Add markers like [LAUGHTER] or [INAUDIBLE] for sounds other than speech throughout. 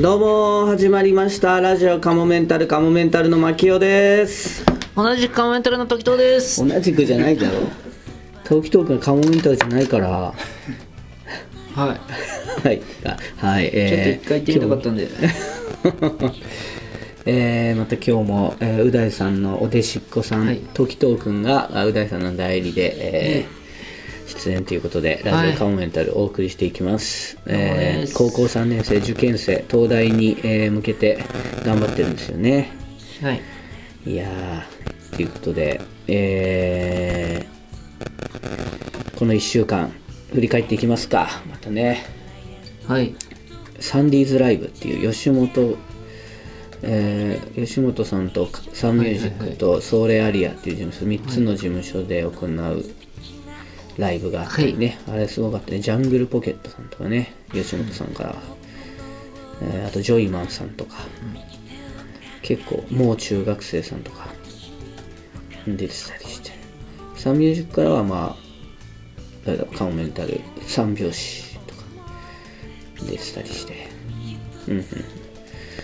どうも始まりました。ラジオカモメンタルカモメンタルの牧雄です。同じくカモメンタルの時藤です。同じくじゃないだろ。トーキトークがカモメンタルじゃないから。はい。はい。あはい。えー、ちょっと一回行ってみたかったんで。[LAUGHS] えー、また今日も、えー、う大さんのお弟子っ子さん、はい。時藤君があう大さんの代理で、えー出演ということでラジはい。オカモメンタルお送りしていきます、うもです。えー高校3年生受験生東大に、えー向けて頑張ってるんですよね。はい。いやーということでえーこの1週間振り返っていきますか。またね。はい。サンディーズライブっていう吉本、えー吉本さんとサンミュージックとソーレアリアっていう事務所3つの事務所で行うライブがあったりね、あれすごかったね。ジャングルポケットさんとかね吉本さんから。は、えーあとジョイマンさんとか、結構もう中学生さんとか出てたりして。サンミュージックからはまあ誰だカモメンタル三拍子とか出てたりして。うんうん。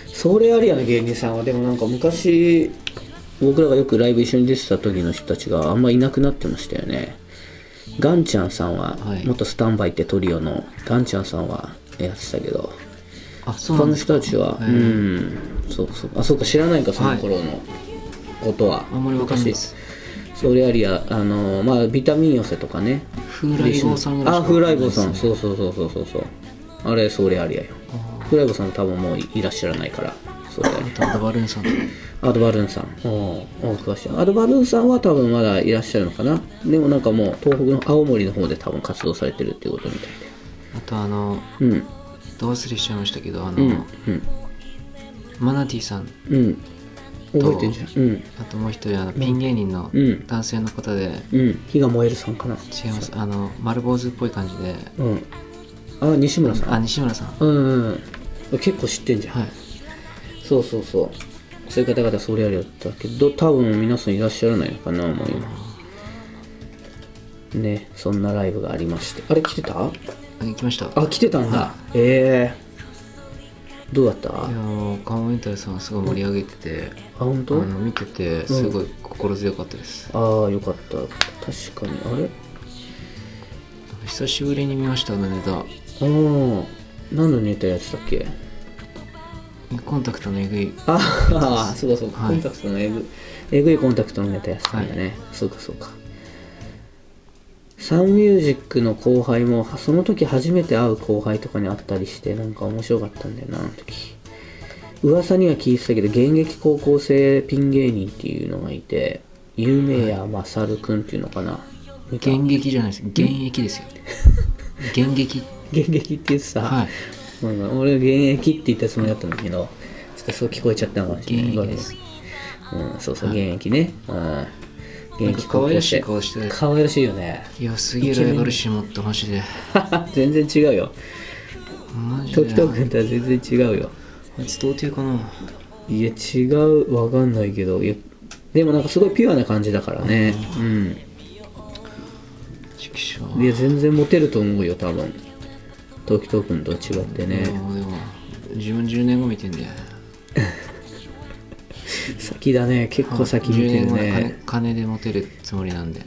ソーレアリアの芸人さんはでもなんか昔僕らがよくライブ一緒に出てた時の人たちがあんまいなくなってましたよねガンちゃんさんは、はい。元スタンバイってトリオのガンちゃんさんはやってたけど。あそう他のなんですか。人たちは、へうーんそうそう。あそうか知らないかその頃のことは、あんまりわかんないです。ソーレアリアあのまあビタミン寄せとかね。風来坊さんぐらいしかあ風来坊さん。そうそうそうそうそう。そうあれソーレアリアよ。風来坊さん多分もういらっしゃらないからソーレアドバルーンさん。アアドバルーンさん。おお詳しいアドバルーンさんは多分まだいらっしゃるのかな。でもなんかもう東北の青森の方で多分活動されてるっていうことみたいあとあのでうん。ど忘れしちゃいましたけどあの、うんうん。マナティさん。うん。覚えてんじゃん。うん。あともう一人あのピン芸人のうん。男性の方で、うん。火が燃えるさんかな。違います。あの丸坊主っぽい感じで。うん。あ西村さあん西村さん。うんうん。結構知ってんじゃん、はいそうそうそう。そういう方々それやりだったけど多分皆さんいらっしゃらないのかなもう今ねそんなライブがありまして。あれ来てた？あ行きました。あ来てたんだ、はええどうだった？いやもうカモメンタルさんはすごい盛り上げてて、あ本当？あの見ててすごい心強かったです、ああよかった。確かに。あれ？久しぶりに見ましたあのネタ。ああ何のネタやってたっけ？コンタクトのえぐい。ああそうかそうか、はい。コンタクトのえぐえぐいコンタクトのネタやってたんだね、そうかそうか。サンミュージックの後輩もその時初めて会う後輩とかに会ったりしてなんか面白かったんだよなあの時。噂には聞いてたけど現役高校生ピン芸人っていうのがいて有名やまさるくんっていうのかな。現役じゃないです。現役ですよ。[LAUGHS] 現役。現役って言ってさ、はいうん俺は現役って言ったつもりだったんだけどちょっとそう聞こえちゃったのかもしれない現役ですうん、そうそう、現役ね。うん。現なん役か可愛らしい顔して生可愛らしいよね。いやすげえライバル心持ってマジで [LAUGHS] 全然違うよ。マジ時藤で君とは全然違うよ。あいつ童貞かないや、違う、わかんないけど、いや、でもなんかすごいピュアな感じだからね。うん。畜生いや、全然モテると思うよ、多分。時藤君とは違ってね。でも自分10年後見てんだよ [LAUGHS] 先だね、結構先見て10る年後金ね。金でモテるつもりなんで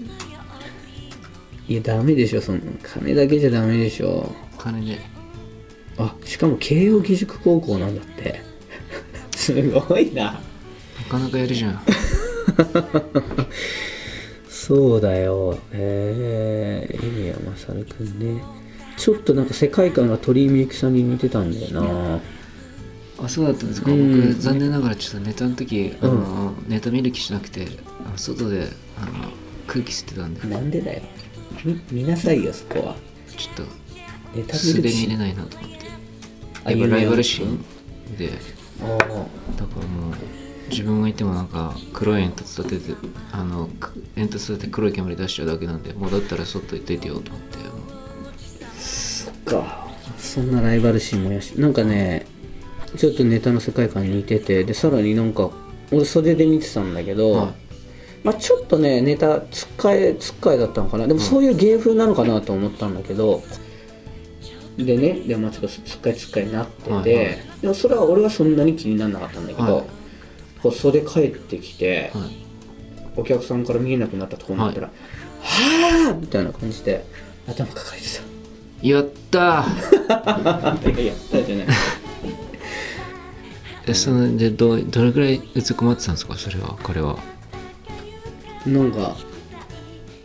いや、ダメでしょ、その、金だけじゃダメでしょ。金であ、しかも慶応義塾高校なんだって。[LAUGHS] すごいな。なかなかやるじゃん [LAUGHS] そうだよ。えー、エミヤマサルくんね。ちょっとなんか世界観が鳥居みゆきさんに似てたんだよな。あそうだったんですか、うん僕残念ながらちょっとネタの時、あのネタ見る気しなくてあの外であの空気吸ってたんでなんでだよ。み見なさいよ、そこは。ちょっネタと素で見れい。ないなと思ってあやっぱライバル夢心でだからもう自分がいてもなんか黒い煙突立ててあのく煙突立てて黒い煙出しちゃうだけなんでもうだったら外行っといてよと思ってか。そんなライバル心もやし、なんかね、ちょっとネタの世界観に似てて、で、さらになんか、俺袖で見てたんだけど、はいまあちょっとね、ネタ、つっかえ、つっかえだったのかな。でもそういう芸風なのかなと思ったんだけど、でねでもまあちょっとすっかりすっかりなってて、はいはいでもそれは俺はそんなに気にならなかったんだけど、はいこう袖帰ってきて、はいお客さんから見えなくなったところになったら「はあ!」みたいな感じで頭抱えてやったー。やったじゃない。[LAUGHS] えそのでどうどれぐらいうずくまってたんですか？それは彼は。なんか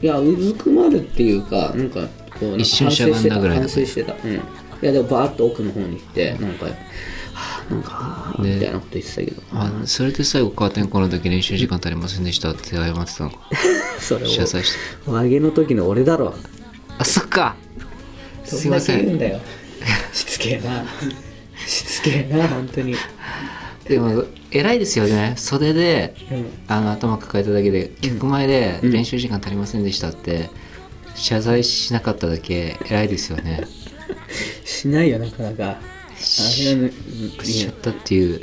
いやうずくまるっていうかなんかこうなんか一瞬しゃがんだぐらいだ反省してたうん。いやでもバーッと奥の方に行ってなんかはあなんかみたいなこと言ってたけど、あそれで最後カーテンコの時練習時間足りませんでしたって謝ってたのか。[LAUGHS] それを謝罪して。和毛の時の俺だろ。あそっかすいません。どんだけ言うんだよ。しつけえな。[LAUGHS] しつけえな本当に。でも偉いですよね。袖でうん。あの頭抱えただけで客前で練習時間足りませんでしたって謝罪しなかっただけ偉いですよね。しないよなかなか。あれはねしちゃったっていう。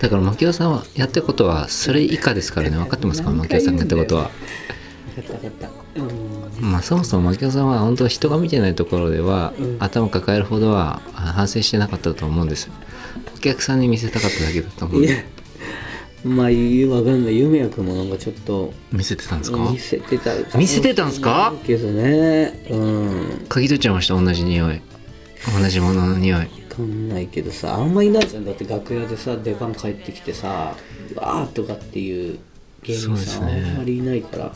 だから牧雄さんはやったことはそれ以下ですからね。[LAUGHS] 分かってますか？牧雄さんがやったことは分かった分かったうん。まあそもそも牧雄さんは本当人が見てないところでは、うん。頭抱えるほどはあ反省してなかったと思うんですよ。お客さんに見せたかっただけだと思うんいやでまあ言うわかんない夢役もなんかちょっと。見せてたんですか？見せてた見せてたんすか？けどね。うん。嗅ぎ取っちゃいました同じ匂い。同じものの匂い。わかんないけどさあんまいないじゃん。だって楽屋でさ出番帰ってきてさわーとかっていう芸人さん、そうですね。あんまりいないから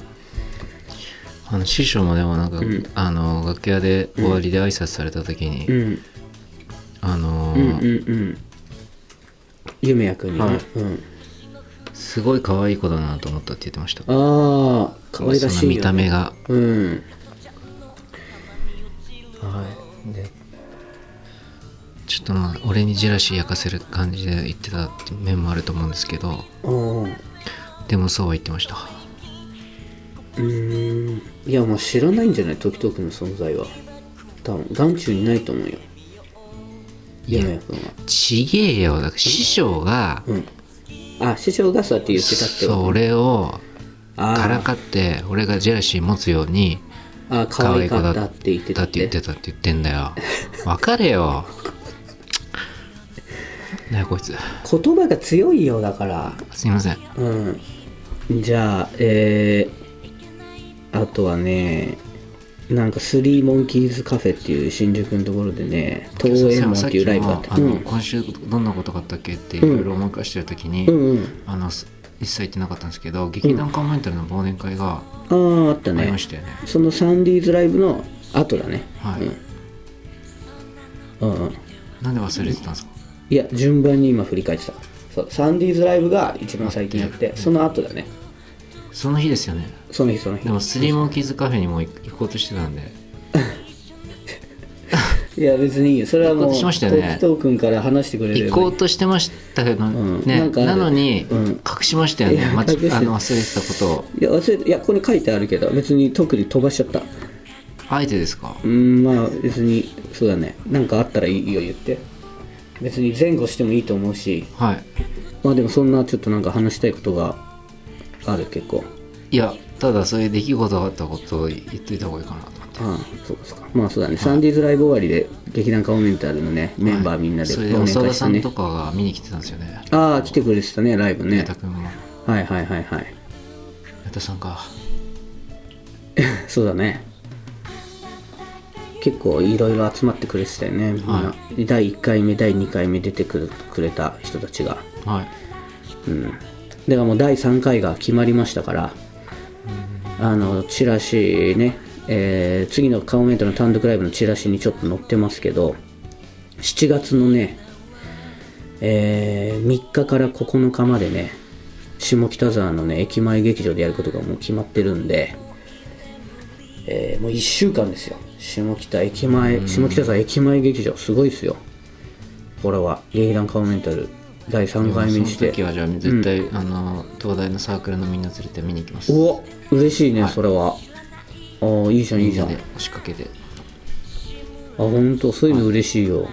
あの師匠もでもなんか、ん。あの楽屋で終わりで挨拶された時に、うん。あのうんーうんうん。夢役にね、はい。うん。すごい可愛い子だなと思ったって言ってました。ああ可愛らしいよ、ね、その見た目が。うん。はい。でちょっとまあ俺にジェラシー焼かせる感じで言ってたって面もあると思うんですけどうん。でもそうは言ってました。うーんいやもう知らないんじゃない？時々の存在は。多分眼中にないと思うよ。夢役は。ちげえよ。だから師匠がうん。あ師匠がそうやって言ってたってことそれをからかって俺がジェラシー持つようにあ可愛かったって言ってただって言ってたって言ってんだよ。[LAUGHS] 分かれよ。[LAUGHS] ねえこいつ。言葉が強いよだから。すいません。うん。じゃあえー、あとはねなんかスリーモンキーズカフェっていう新宿のところでね東映門っていうライブがあって今週どんなことがあったっけっていろいろ思い返してる時に、うんうん。あのす一切言ってなかったんですけど劇団カモメンタルの忘年会があああったありねましたよね、そのサンディーズライブの後だね。はい、うん。うんなんで忘れてたんですか？いや順番に今振り返ってた。そうサンディーズライブが一番最近やってその後だねその日ですよね。その日その日。でもスリーモンキーズカフェにも行行こうとしてたんで。[LAUGHS] いや別にいいよ。それはもうしましたよね。時藤君から話してくれれ行こうとしてましたけど、ん。ねなんかある。なのにうん。隠しましたよね、いやまち隠して。あの忘れてたことを。いや忘れていやここに書いてあるけど別に特に飛ばしちゃった。あえてですか？うんまあ別にそうだね。なんかあったらいいよ言って。別に前後してもいいと思うし。はい。まあでもそんなちょっとなんか話したいことがある結構。いやただそういう出来事があったことを言っといた方がいいかなと思って。ああそうですか。まあそうだね、サンディーズライブ終わりで劇団カモメンタルのねメンバーみんなでそれで長さんとかが見に来てたんですよね。ああ来てくれてたねライブね。矢田君もはいはいはいはい。矢田さんか。[LAUGHS] そうだね。結構いろいろ集まってくれてたよね。みんな、は第1回目第2回目出てくるくれた人たちが。はい。うんだからもう第3回が決まりましたからあのチラシね、えー次のカモメントの単独ライブのチラシにちょっと載ってますけど7月のね、えー3日から9日までね下北沢のね駅前劇場でやることがもう決まってるんで、えーもう1週間ですよ。下北駅前下北沢駅前劇場すごいですよ。これは劇団カモメンタル第3回目にして。その時はじゃあ絶対、あの東大のサークルのみんな連れて見に行きます。おお嬉しいね、はい。それは。ああいいじゃんいいじゃん。押しかけて。本当そういうの嬉しいよ、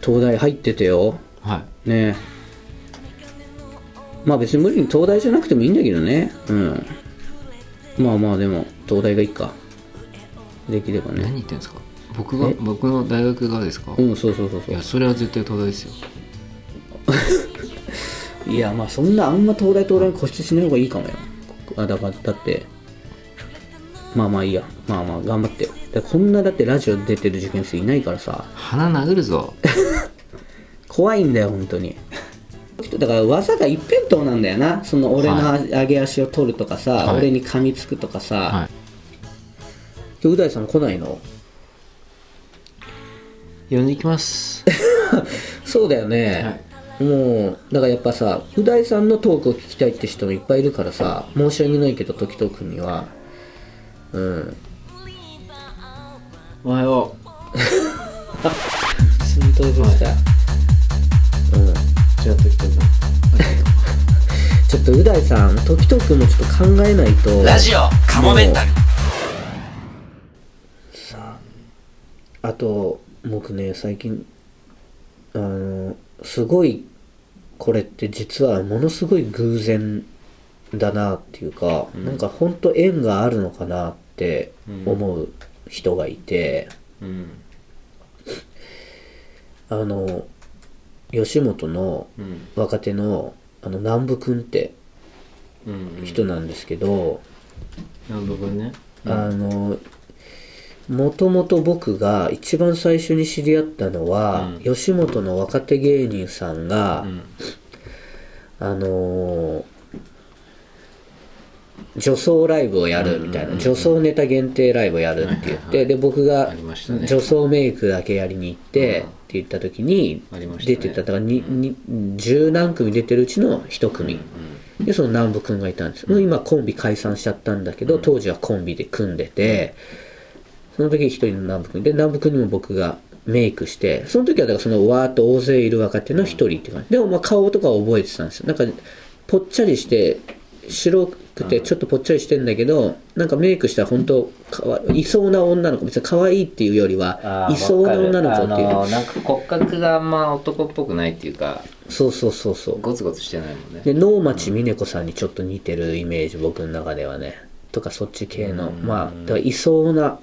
東大入っててよ。はい。ね。まあ別に無理に東大じゃなくてもいいんだけどね。うん。まあまあでも東大がいいか。できればね。何言ってんですか？僕がえ？僕の大学がですか、うんそうそうそうそいやそれは絶対東大ですよ。う [LAUGHS] いやまあそんなあんま東大東大に固執しない方がいいかもよ。あだからだってまあまあいいや。まあまあ頑張ってよ。でこんなだってラジオ出てる受験生いないからさ。鼻殴るぞ。[LAUGHS] 怖いんだよ本当に。だから技が一辺倒なんだよな。その俺のは上げ足を取るとかさ、はい。俺に噛みつくとかさ、はい。今日う大さん来ないの？呼んでいきます。[LAUGHS] そうだよね、もうだからやっぱさう大さんのトークを聞きたいって人もいっぱいいるからさ申し訳ないけど時藤君には。うん。おはよ普通に登場した、うん。うじゃあ時々ちょっとう大さん時藤君もちょっと考えないと。ラジオカモメンタル。さああと僕ね最近あのすごいこれって実はものすごい偶然だなっていうか、なんか本当縁があるのかなって思う人がいて、うん。あの吉本のうん。若手のあの南部くんってうん人なんですけど、南部君ね。あのもともと僕が一番最初に知り合ったのは、うん。吉本の若手芸人さんが、うん。あのー女装ライブをやるみたいな、うん。うんうん女装ネタ限定ライブをやるって言って、はいはい。はいで僕が女装メイクだけやりに行って、うん。って言った時に出てただからにに十何組出てるうちの一組、でその南部くんがいたんです、もう今コンビ解散しちゃったんだけど、当時はコンビで組んでて、その時一人の南部くんで南部くんにも僕がメイクしてその時はだからそのわーっと大勢いる若手の一人って感じ。でもまあ顔とかは覚えてたんですよ。なんかぽっちゃりして白くてちょっとぽっちゃりしてんだけどなんかメイクしたら本当かわいそうな女の子別に可愛いっていうよりはいそうな女の子っていう。あのなんか骨格があんま男っぽくないっていうかそうそうそうそう。ゴツゴツしてないもんね。で能町みね子さんにちょっと似てるイメージ僕の中ではね。とかそっち系の。うん。まあだからいそうな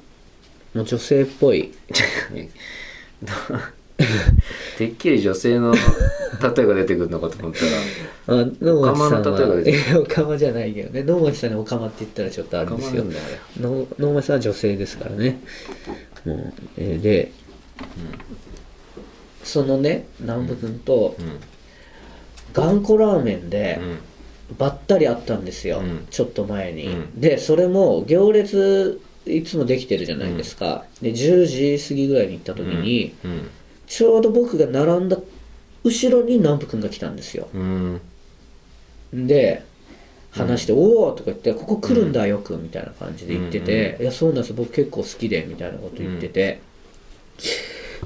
もう女性っぽい。[LAUGHS] てっきり女性の例えが出てくるのかと思ったら。[LAUGHS] あ能町さんは出てえオカマじゃないけどね。能町さんにオカマって言ったらちょっとあるんですよ。オカマなんだあれ。の能町さんは女性ですからね。もう、えーで、そのね南部君とうん。頑固ラーメンでうん。ばったり会ったんですよ、うん。ちょっと前に、うん。でそれも行列いつもできてるじゃないですか、で10時過ぎぐらいに行った時に、うん。ちょうど僕が並んだ後ろに南部君が来たんですよ。うん。で話して「おお!」とか言って「ここ来るんだよく」みたいな感じで言ってて「いやそうなんです僕結構好きで」みたいなこと言ってて、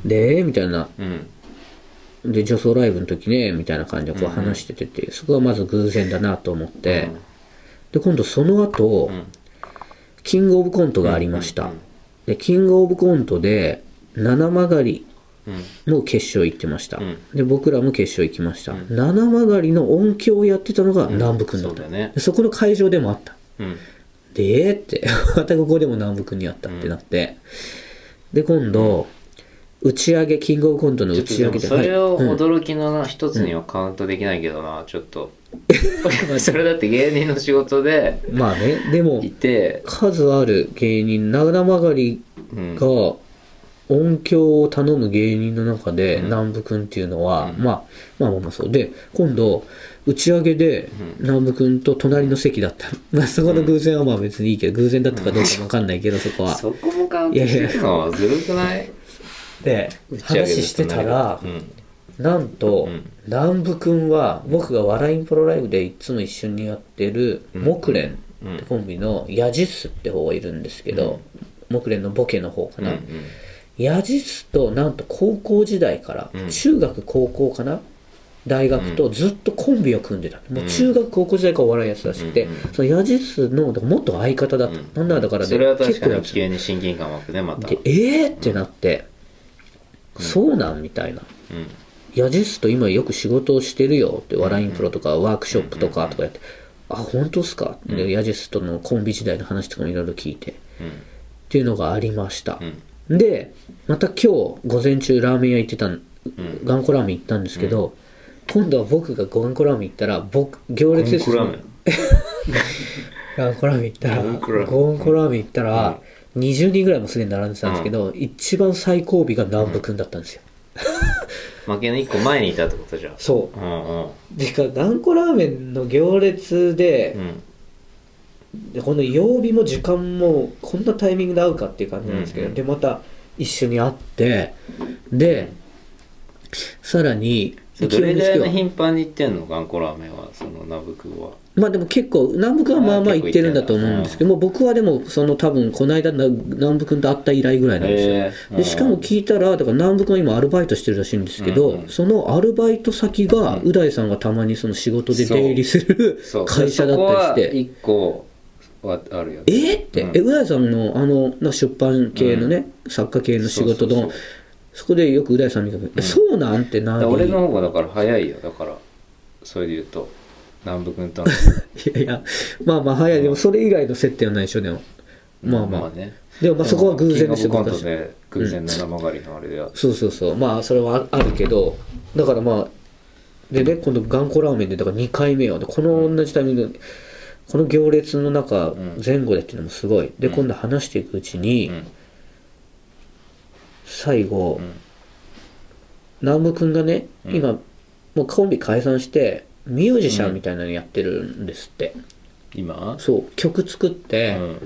でみたいな。うん。で女装ライブの時ねみたいな感じでこう話しててて、そこがまず偶然だなと思って、で今度その後、んキングオブコントがありました、うんうんでキングオブコントで七曲りうん。も決勝行ってました、うん。で僕らも決勝行きました、七曲りの音響をやってたのが南部君だった、そこの会場でもあった。うん。でえーって。[LAUGHS] またここでも南部君にあったってなって、で今度打ち上げキングオブコントの打ち上げで。それを驚きの一つにはカウントできないけどな。ちょっとそれだって芸人の仕事でまあねでもいて。数ある芸人七曲りうん。が音響を頼む芸人の中で南部君っていうのは、まあ、まあまあまあそう。で今度打ち上げで南部君と隣の席だった。[LAUGHS] まあそこの偶然はまあ別にいいけど偶然だったかどうかもわかんないけどそこは。そこもカウントするのはずるくない？で話してたらうんなんと、うん。南部君は僕が笑いんプロライブでいつも一緒にやってる木蓮うん。ってコンビのヤジスって方がいるんですけど、木蓮のボケの方かな、うんヤジスとなんと高校時代から、うん。中学高校かな？大学とずっとコンビを組んでた、もう中学高校時代からお笑いやってたらしくて、そのヤジスの元相方だった、うん。なんならだからね結構急に親近感湧くねまた。たでえーってなって、そうなんみたいなうんヤジスと今よく仕事をしてるよって笑いんプロとかワークショップとかとかやって、あ本当っすか、でヤジスとのコンビ時代の話とかもいろいろ聞いて。っうん。ていうのがありました、うん。でまた今日午前中ラーメン屋行ってた頑固ラーメン行ったんですけど、今度は僕が頑固ラーメン行ったら僕行列ですゴンコラーメン。[LAUGHS] 頑固ラーメン行ったらゴンコラーメン。行ったら、20人ぐらいもすでに並んでたんですけど、一番最後尾が南部くんだったんですよ、負けの一個前にいたってことじゃん。そう。んうん。うでか頑固ラーメンの行列でう、ん。でこの曜日も時間もこんなタイミングで会うかっていう感じなんですけど、うんうんでまた一緒に会ってでさらにそれどれぐらいの頻繁に行ってんの？頑固ラーメンは。そのナブ君はまあでも結構南部君はまあまあ行ってるんだと思うんですけど僕はでもその多分この間な南部君と会った以来ぐらいなんですよ、でしかも聞いたらだから南部君は今アルバイトしてるらしいんですけど、そのアルバイト先がう大さんがたまにその仕事で出入りする [LAUGHS] 会社だったりして。一個はあるよね。えー？って、うん。えう大さんのあのな出版系のね、作家系の仕事のそこでよくう大さん見かけそうなんってな俺の方がだから早いよ。だからそれで言うと南部君との。[LAUGHS] いやいやまあまあ早い。でもそれ以外の接点はないでしょでも。まあまあ、ね。でもまあそこは偶然ですよコントで偶然りのあれではそうそうそう。まあそれはああるけど。だからまあでね今度頑固ラーメンでだから2回目よ。でこの同じタイミングでこの行列の中ん。前後でっていうのもすごい。でうん。今度話していくうちに、うん。最後、うん。南部君がね、うん。今もうコンビ解散してミュージシャンみたいなのやってるんですって、今？そう。曲作っうて、ん。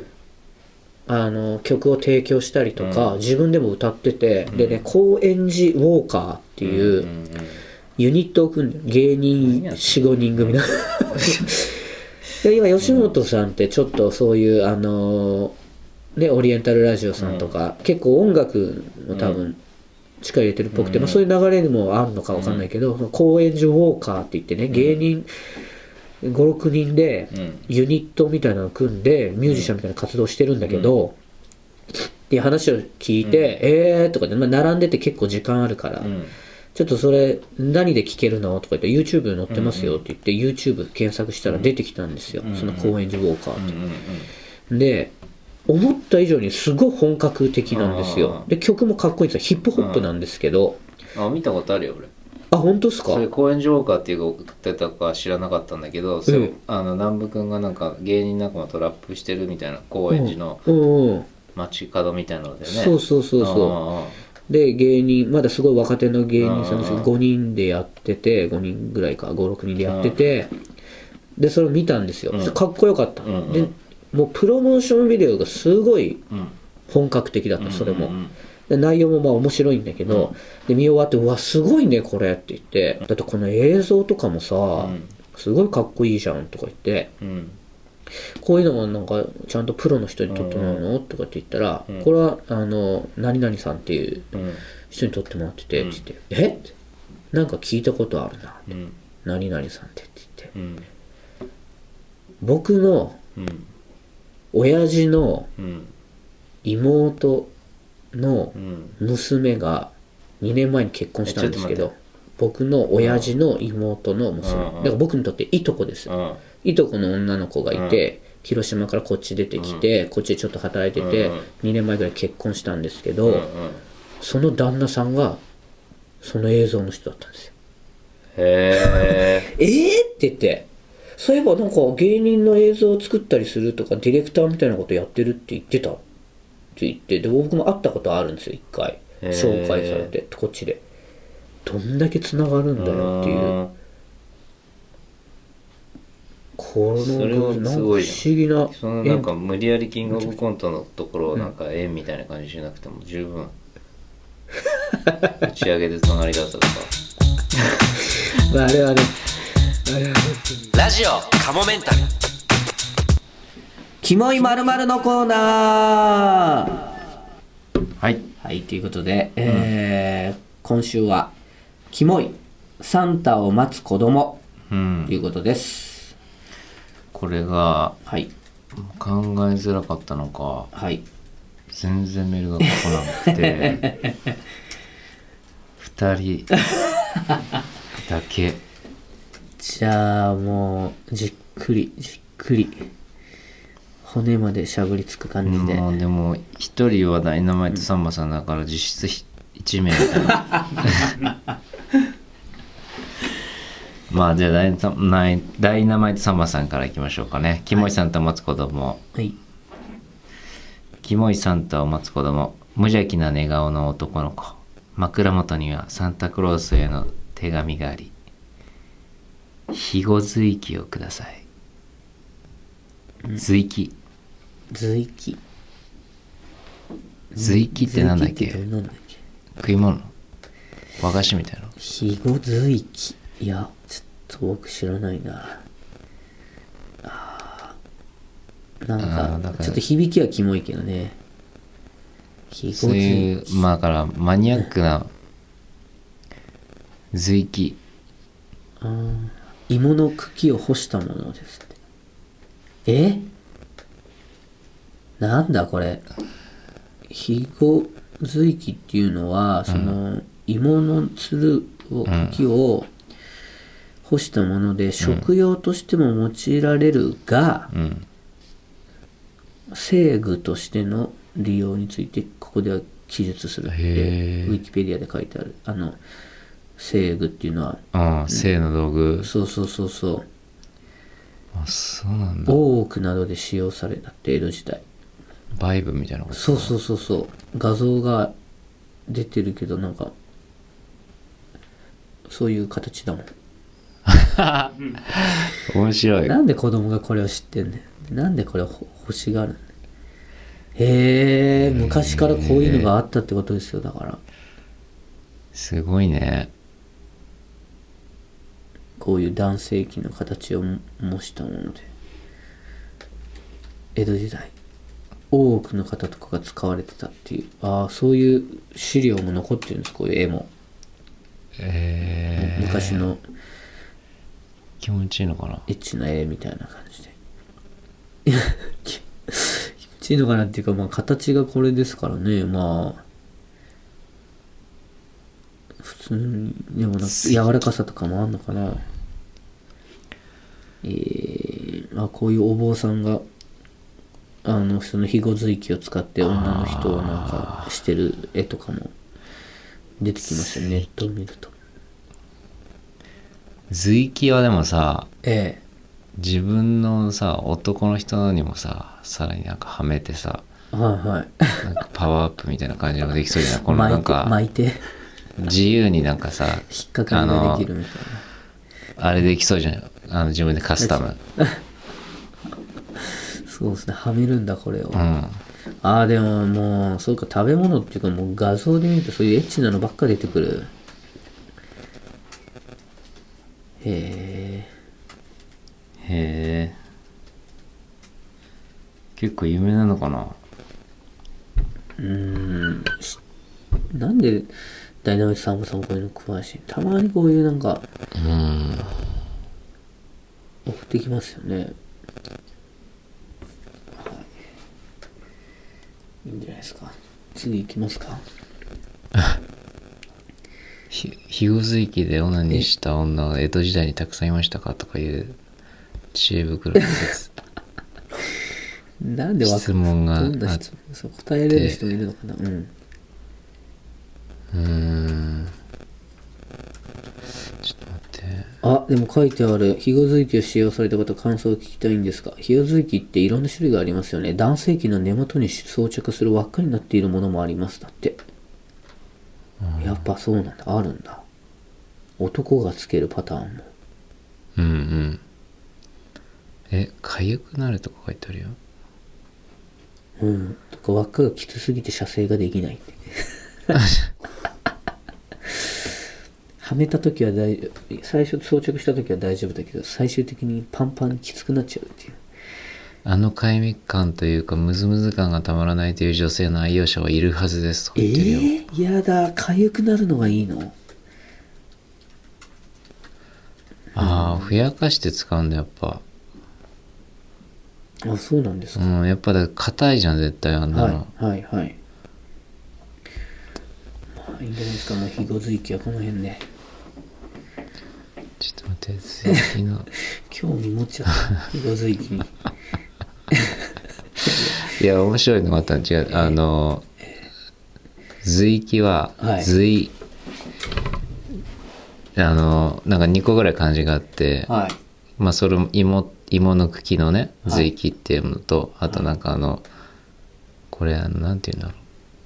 あの曲を提供したりとか、うん。自分でも歌ってて、でね高円寺ウォーカーっていう、ユニットを組んでる芸人何やって45人組の？[LAUGHS] で今吉本さんってちょっとそういうあのねオリエンタルラジオさんとか、結構音楽も多う分力入れてるっぽくて、うん。まあ、そういう流れにもあるのかわかんないけど、高円寺ウォーカーって言ってね芸人56人でうん。ユニットみたいなのを組んでミュージシャンみたいな活動してるんだけど、っていう話を聞いて、えーとかで、まあ、並んでて結構時間あるから、うん。ちょっとそれ何で聞けるのとか言って YouTube 載ってますよって言って YouTube 検索したら出てきたんですよ、うんその高円寺ウォーカーって、うんうんうん。で思った以上にすごい本格的なんですよ。で曲もかっこいいんですよ。ヒップホップなんですけど。あ見たことあるよ俺。あ本当ですか？それ公園ジョーカーっていうか送ってたか知らなかったんだけど、それうんあの南部君がなんか芸人仲間とラップしてるみたいな高円寺のうん。うん街角みたいなのでね。そうそうそうそう。で芸人まだすごい若手の芸人さんですけどうん。5人でやってて5人ぐらいか56人でやってて。でそれを見たんですよ、うん。それかっこよかった、うんうん。でもうプロモーションビデオがすごい本格的だったそれも、で内容もまあ面白いんだけど、で見終わって「うわすごいねこれ」って言って。だってこの映像とかもさ、ん。すごいかっこいいじゃんとか言って。うん。こういうのもなんかちゃんとプロの人に撮ってもらうの、とかって言ったら、うん。これはあの何々さんっていううん人に撮ってもらってて、うん。って言って「え？っ?」てなんか聞いたことあるな。うん。何々さんってって言って。うん。僕のうん親父のうん。妹のうん。娘が2年前に結婚したんですけど僕の親父の妹の娘。うんだから僕にとっていとこです。うん。いとこの女の子がいて広島からこっち出てきてこっちでちょっと働いててうん2年前ぐらい結婚したんですけうんどその旦那さんがその映像の人だったんですよ。へえ [LAUGHS] えーって言ってそういえばなんか芸人の映像を作ったりするとかディレクターみたいなことやってるって言ってた。って言ってで僕も会ったことあるんですよ一回。紹介されてこっちで。どんだけつながるんだよっていう。このそれはなんか不思すごいじ議なそのなんか無理やりキングオブコントのところをなんか縁みたいな感じしなくても十分。[LAUGHS] 打ち上げで隣だったとか。[LAUGHS] まああれはねラジオカモメンタル。キモいまるのコーナー。はい。はい、ということで、えー今週は、キモい、サンタを待つ子供。うん。ということです。これがはい、考えづらかったのかはい。全然メールが来なくて。[LAUGHS] 2人だけじゃあもう、じっくり、じっくり、骨までしゃぶりつく感じで、もうでも一人はダイナマイトサンバさんだから実質ひ一名 [LAUGHS] まあじゃあダイナダイナマイトサンバさんからいきましょうかね。キモイさんと待つ子供、はい。キモイさんと待つ子供。無邪気な寝顔の男の子。枕元にはサンタクロースへの手紙があり肥後随記をください。随記随記随記ってなんだっけってどんなんだっけ？食い物。和菓子みたいな。肥後随記いやちょっと僕知らないな。あーなんかちょっと響きはキモいけどね。肥後そうい随うまあだからマニアックな随記あー芋の茎を干したものですって。え？なんだこれ？肥後随記っていうのはその、芋のつるを茎を干したもので、食用としても用いられるが、うん。製具としての利用についてここでは記述するってウィキペディアで書いてある。あの製具っていうのは。ああ性の道具。そうそうそうそう。あそうなんだ。大奥などで使用されたって江戸時代。バイブみたいなことそうそうそうそう。画像が出てるけどなんかそういう形だもん。[LAUGHS] 面白い。なんで子供がこれを知ってんねん。なんでこれをほ欲しがるんへえ昔からこういうのがあったってことですよだから。すごいねこういう男性器の形を模したもので江戸時代大奥の方とかが使われてたっていうああそういう資料も残ってるんですこういう絵も。えー、昔の気持ちいいのかな？エッチな絵みたいな感じで。いや気気持ちいいのかなっていうかまあ形がこれですからね。まあ普通にでもなんか柔らかさとかもあんのかなえー、あこういうお坊さんがあのその肥後随記を使って女の人をなんかしてる絵とかも出てきましたね。ネットを見ると。随記はでもさえ自分のさ男の人にもささらになんかはめてさえはいはい。なんかパワーアップみたいな感じのできそうじゃない？このなんか巻いて自由になんかさ引っかかりができるみたいな。あれできそうじゃんあの自分でカスタム [LAUGHS] そうですね、はめるんだ、これを。うんああ、でももう、そうか、食べ物っていうか、もう画像で見るとそういうエッチなのばっか出てくる。へえ。へえ結構有名なのかな？うーん。しなんで、ダイナマイトサンボさんこういうの詳しいたまにこういうなんか、うん送ってきますよね。はい。いいんじゃないですか。次行きますか。[LAUGHS] ひ肥後随記でオナニーした女は江戸時代にたくさんいましたかとかいう知恵袋の説 [LAUGHS] なんで質問がどんな質問？そう答えれる人いるのかなうん。うーんちょっと待ってあ、でも書いてある。肥後随記を使用された方、感想を聞きたいんですが、肥後随記っていろんな種類がありますよね。男性器の根元に装着する輪っかになっているものもあります。だって。やっぱそうなんだ。あるんだ。男がつけるパターンも。うんうんえ痒くなるとか書いてあるようん。とか輪っかがきつすぎて射精ができないって。[LAUGHS] はめた時は大丈夫。最初装着した時は大丈夫だけど、最終的にパンパンにきつくなっちゃうっていう。あの快密感というかムズムズ感がたまらないという女性の愛用者はいるはずですとかえ言ってるよ、えー、やだ。痒くなるのがいいの？ああふやかして使うんだやっぱあ、そうなんですか。うんやっぱだ硬いじゃん絶対あんなの、はいはいはいまあいいんじゃないですかもう肥後随記はこの辺でちょっと待って次の。[LAUGHS] 興味持っちゃった。肥後随記にいや面白いのがあったん違うあの随記ははい。随、あのなんか2個ぐらい漢字があって、はい。まあそれも芋芋の茎のねはい。随記っていうのと、あとなんかあのこれあのなんていうんだろう。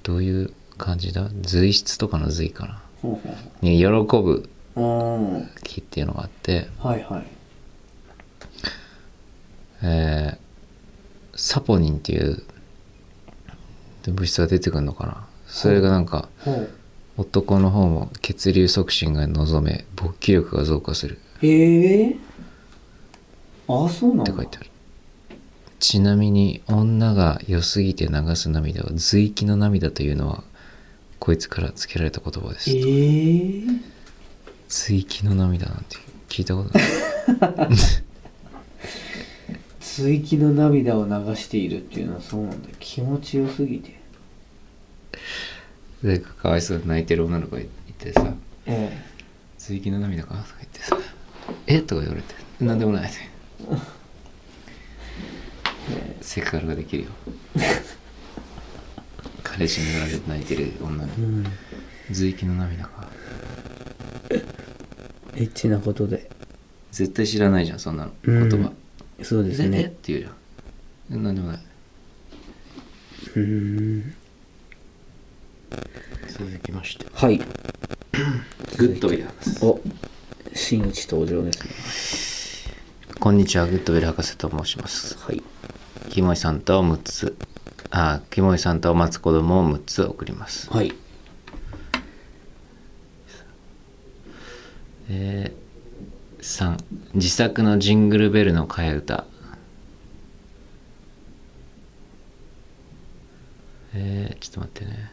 どういう漢字だ？随筆とかの随かな。ほうほに喜ぶ木っていうのがあってはいはい。えーサポニンっていう物質が出てくるのかな。それがなんか男の方も血流促進が望め勃起力が増加する。へえ。あそうなんだ。って書いてある。ちなみに女が良すぎて流す涙を随気の涙というのはこいつから付けられた言葉ですええ随気の涙なんて聞いたことない。追記の涙を流しているっていうのはそうなんだ。気持ちよすぎて。誰かかわいそうに泣いてる女の子がいてさ。え「随気の涙か?」とか言ってさ「え？とか言われて「なんでもない」セクハラができるよ。彼氏に言われて泣いてる女のえうん。随気の涙か [LAUGHS] エッチなことで。絶対知らないじゃんそんなの。うん。言葉。そうですええっねて言うじゃん。なんでもない。うん。続きまして。はい。グッドウィル博士お真打ち登場ですね。こんにちはグッドウィル博士と申します。はい。キモイさんと6つ。あキモイさんと待つ子供を6つ送ります。はいえー、3自作のジングルベルの替え歌。えー、ちょっと待ってね。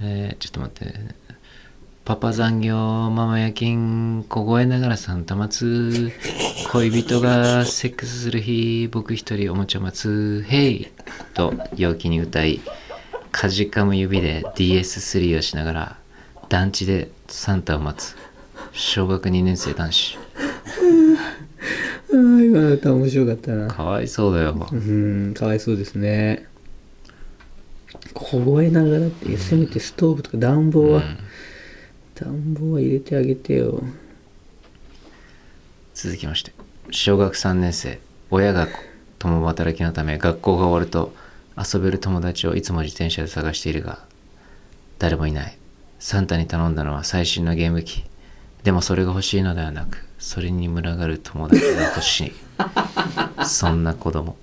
えー、ちょっと待ってね。パパ残業ママ夜勤凍えながらサンタ待つ恋人がセックスする日僕一人おもちゃ待つ。ヘイと陽気に歌いかじかむ指で DS3 をしながら団地でサンタを待つ。小学2年生男子。[LAUGHS] ああ今の歌面白かったな。かわいそうだよう。んかわいそうですね。凍えながらってせめてストーブとか暖房は、うん。暖房は入れてあげてよ。続きまして。小学3年生。親が共働きのため学校が終わると遊べる友達をいつも自転車で探しているが誰もいないサンタに頼んだのは最新のゲーム機。でもそれが欲しいのではなくそれに群がる友達が欲しいそんな子供。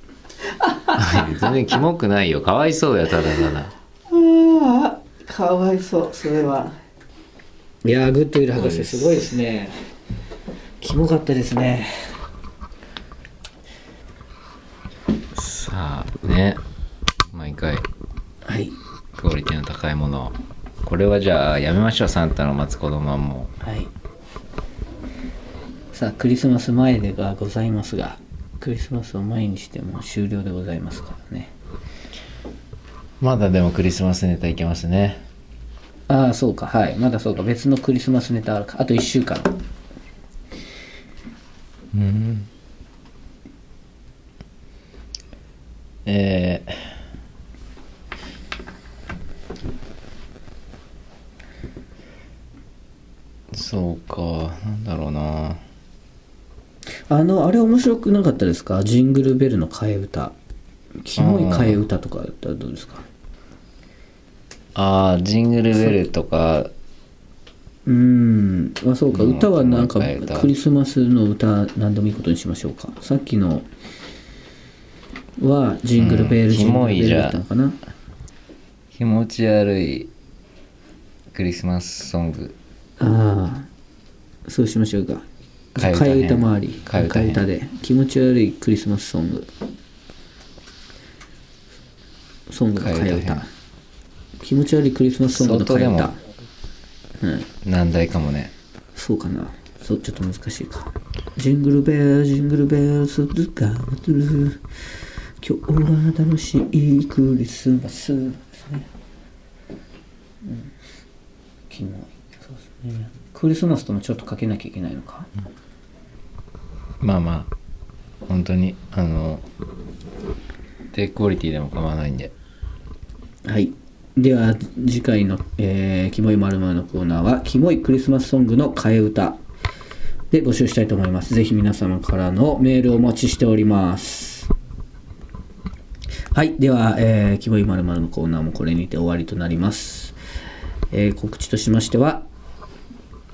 [LAUGHS] 全然キモくないよ。かわいそうだよただただ。ああかわいそう。それは。いやーグッドウィル博士すごいですね。キモかったですね。さあね。毎回。はい。クオリティの高いものをこれはじゃあやめましょう。サンタの待つ子供はもはい。さあクリスマス前でがございますがクリスマスを前にしてもう終了でございますからね。うまだでもクリスマスネタいけますね。ああそうか。はい。まだそうか。別のクリスマスネタあるか。あと1週間。うん。えー、そうかなんだろうなあのあれ面白くなかったですか？ジングルベルの替え歌。キモい替え歌とかだったらどうですか？あージングルベルとか。うーんあそうか。うん。歌はなんかクリスマスの歌何でもいいことにしましょうか。さっきのはジングルベール、うん。ジングだったのかな？気持ち悪いクリスマスソング。ああそうしましょうか替え歌編。替え歌周り。替え歌で。気持ち悪いクリスマスソング。ソングの替え歌気持ち悪いクリスマスソングの替え歌うん。難題かもね。そうかな。そうちょっと難しいか。ジングルベルジングルベルスズカムトゥル今日は楽しいクリスマス。ねうん。キモいそうですね。クリスマスともちょっとかけなきゃいけないのか、まあまあ本当にあの低クオリティでも構わないんではい。では、次回の、えー、キモいまるのコーナーは、キモいクリスマスソングの替え歌で募集したいと思います。ぜひ皆様からのメールをお待ちしております。はい。では、えー、キモいまるのコーナーもこれにて終わりとなります。えー告知としましては、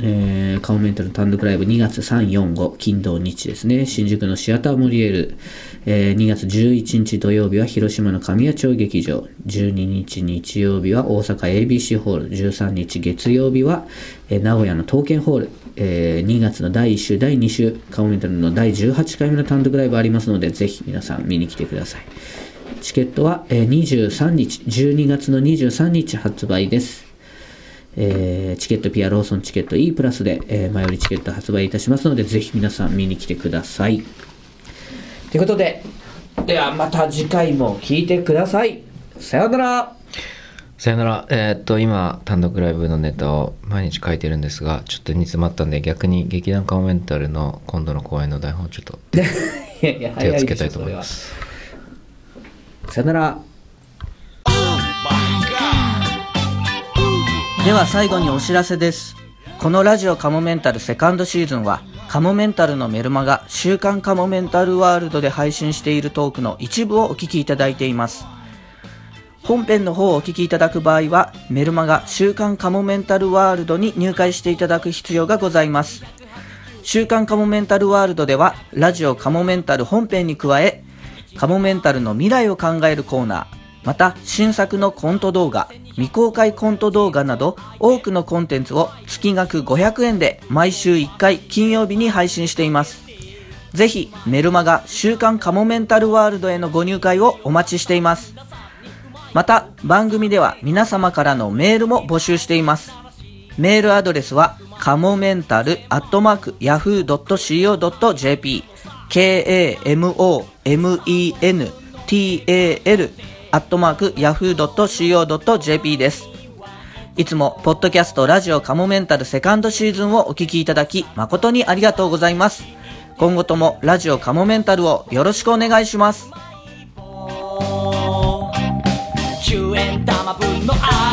えーカモメンタル単独ライブ2月3、4、5、金土日ですね。新宿のシアターモリエル。えー2月11日土曜日は広島の神谷町劇場。12日日曜日は大阪 ABC ホール。13日月曜日は、えー名古屋の東健ホール。えー2月の第1週、第2週、カモメンタルの第18回目の単独ライブありますので、ぜひ皆さん見に来てください。チケットは、えー23日、12月の23日発売です。えーチケットピアローソンチケット E プラスで、えー前売りチケット発売いたしますので、ぜひ皆さん見に来てください。ということで、ではまた次回も聞いてください。さようなら。さよならえーっと今単独ライブのネタを毎日書いてるんですがちょっと煮詰まったんで逆に劇団カモメンタルの今度の公演の台本をちょっと [LAUGHS] いやいや、手をつけたいと思いますさよなら。では最後にお知らせです。このラジオカモメンタルセカンドシーズンは、カモメンタルのメルマガ週刊カモメンタルワールドで配信しているトークの一部をお聞きいただいています。本編の方をお聞きいただく場合は、メルマガ週刊カモメンタルワールドに入会していただく必要がございます。週刊カモメンタルワールドでは、ラジオカモメンタル本編に加え、カモメンタルの未来を考えるコーナー、また新作のコント動画、未公開コント動画など多くのコンテンツを月額500円で毎週1回金曜日に配信しています。ぜひメルマガ週刊カモメンタルワールドへのご入会をお待ちしています。また番組では皆様からのメールも募集しています。メールアドレスは、かもメンタルアットマーク yahoo.co.jp k-a-m-o-m-e-n-t-a-l アットマーク yahoo.co.jp です。いつも、ポッドキャストラジオカモメンタルセカンドシーズンをお聞きいただき、誠にありがとうございます。今後ともラジオカモメンタルをよろしくお願いします。10円玉分の愛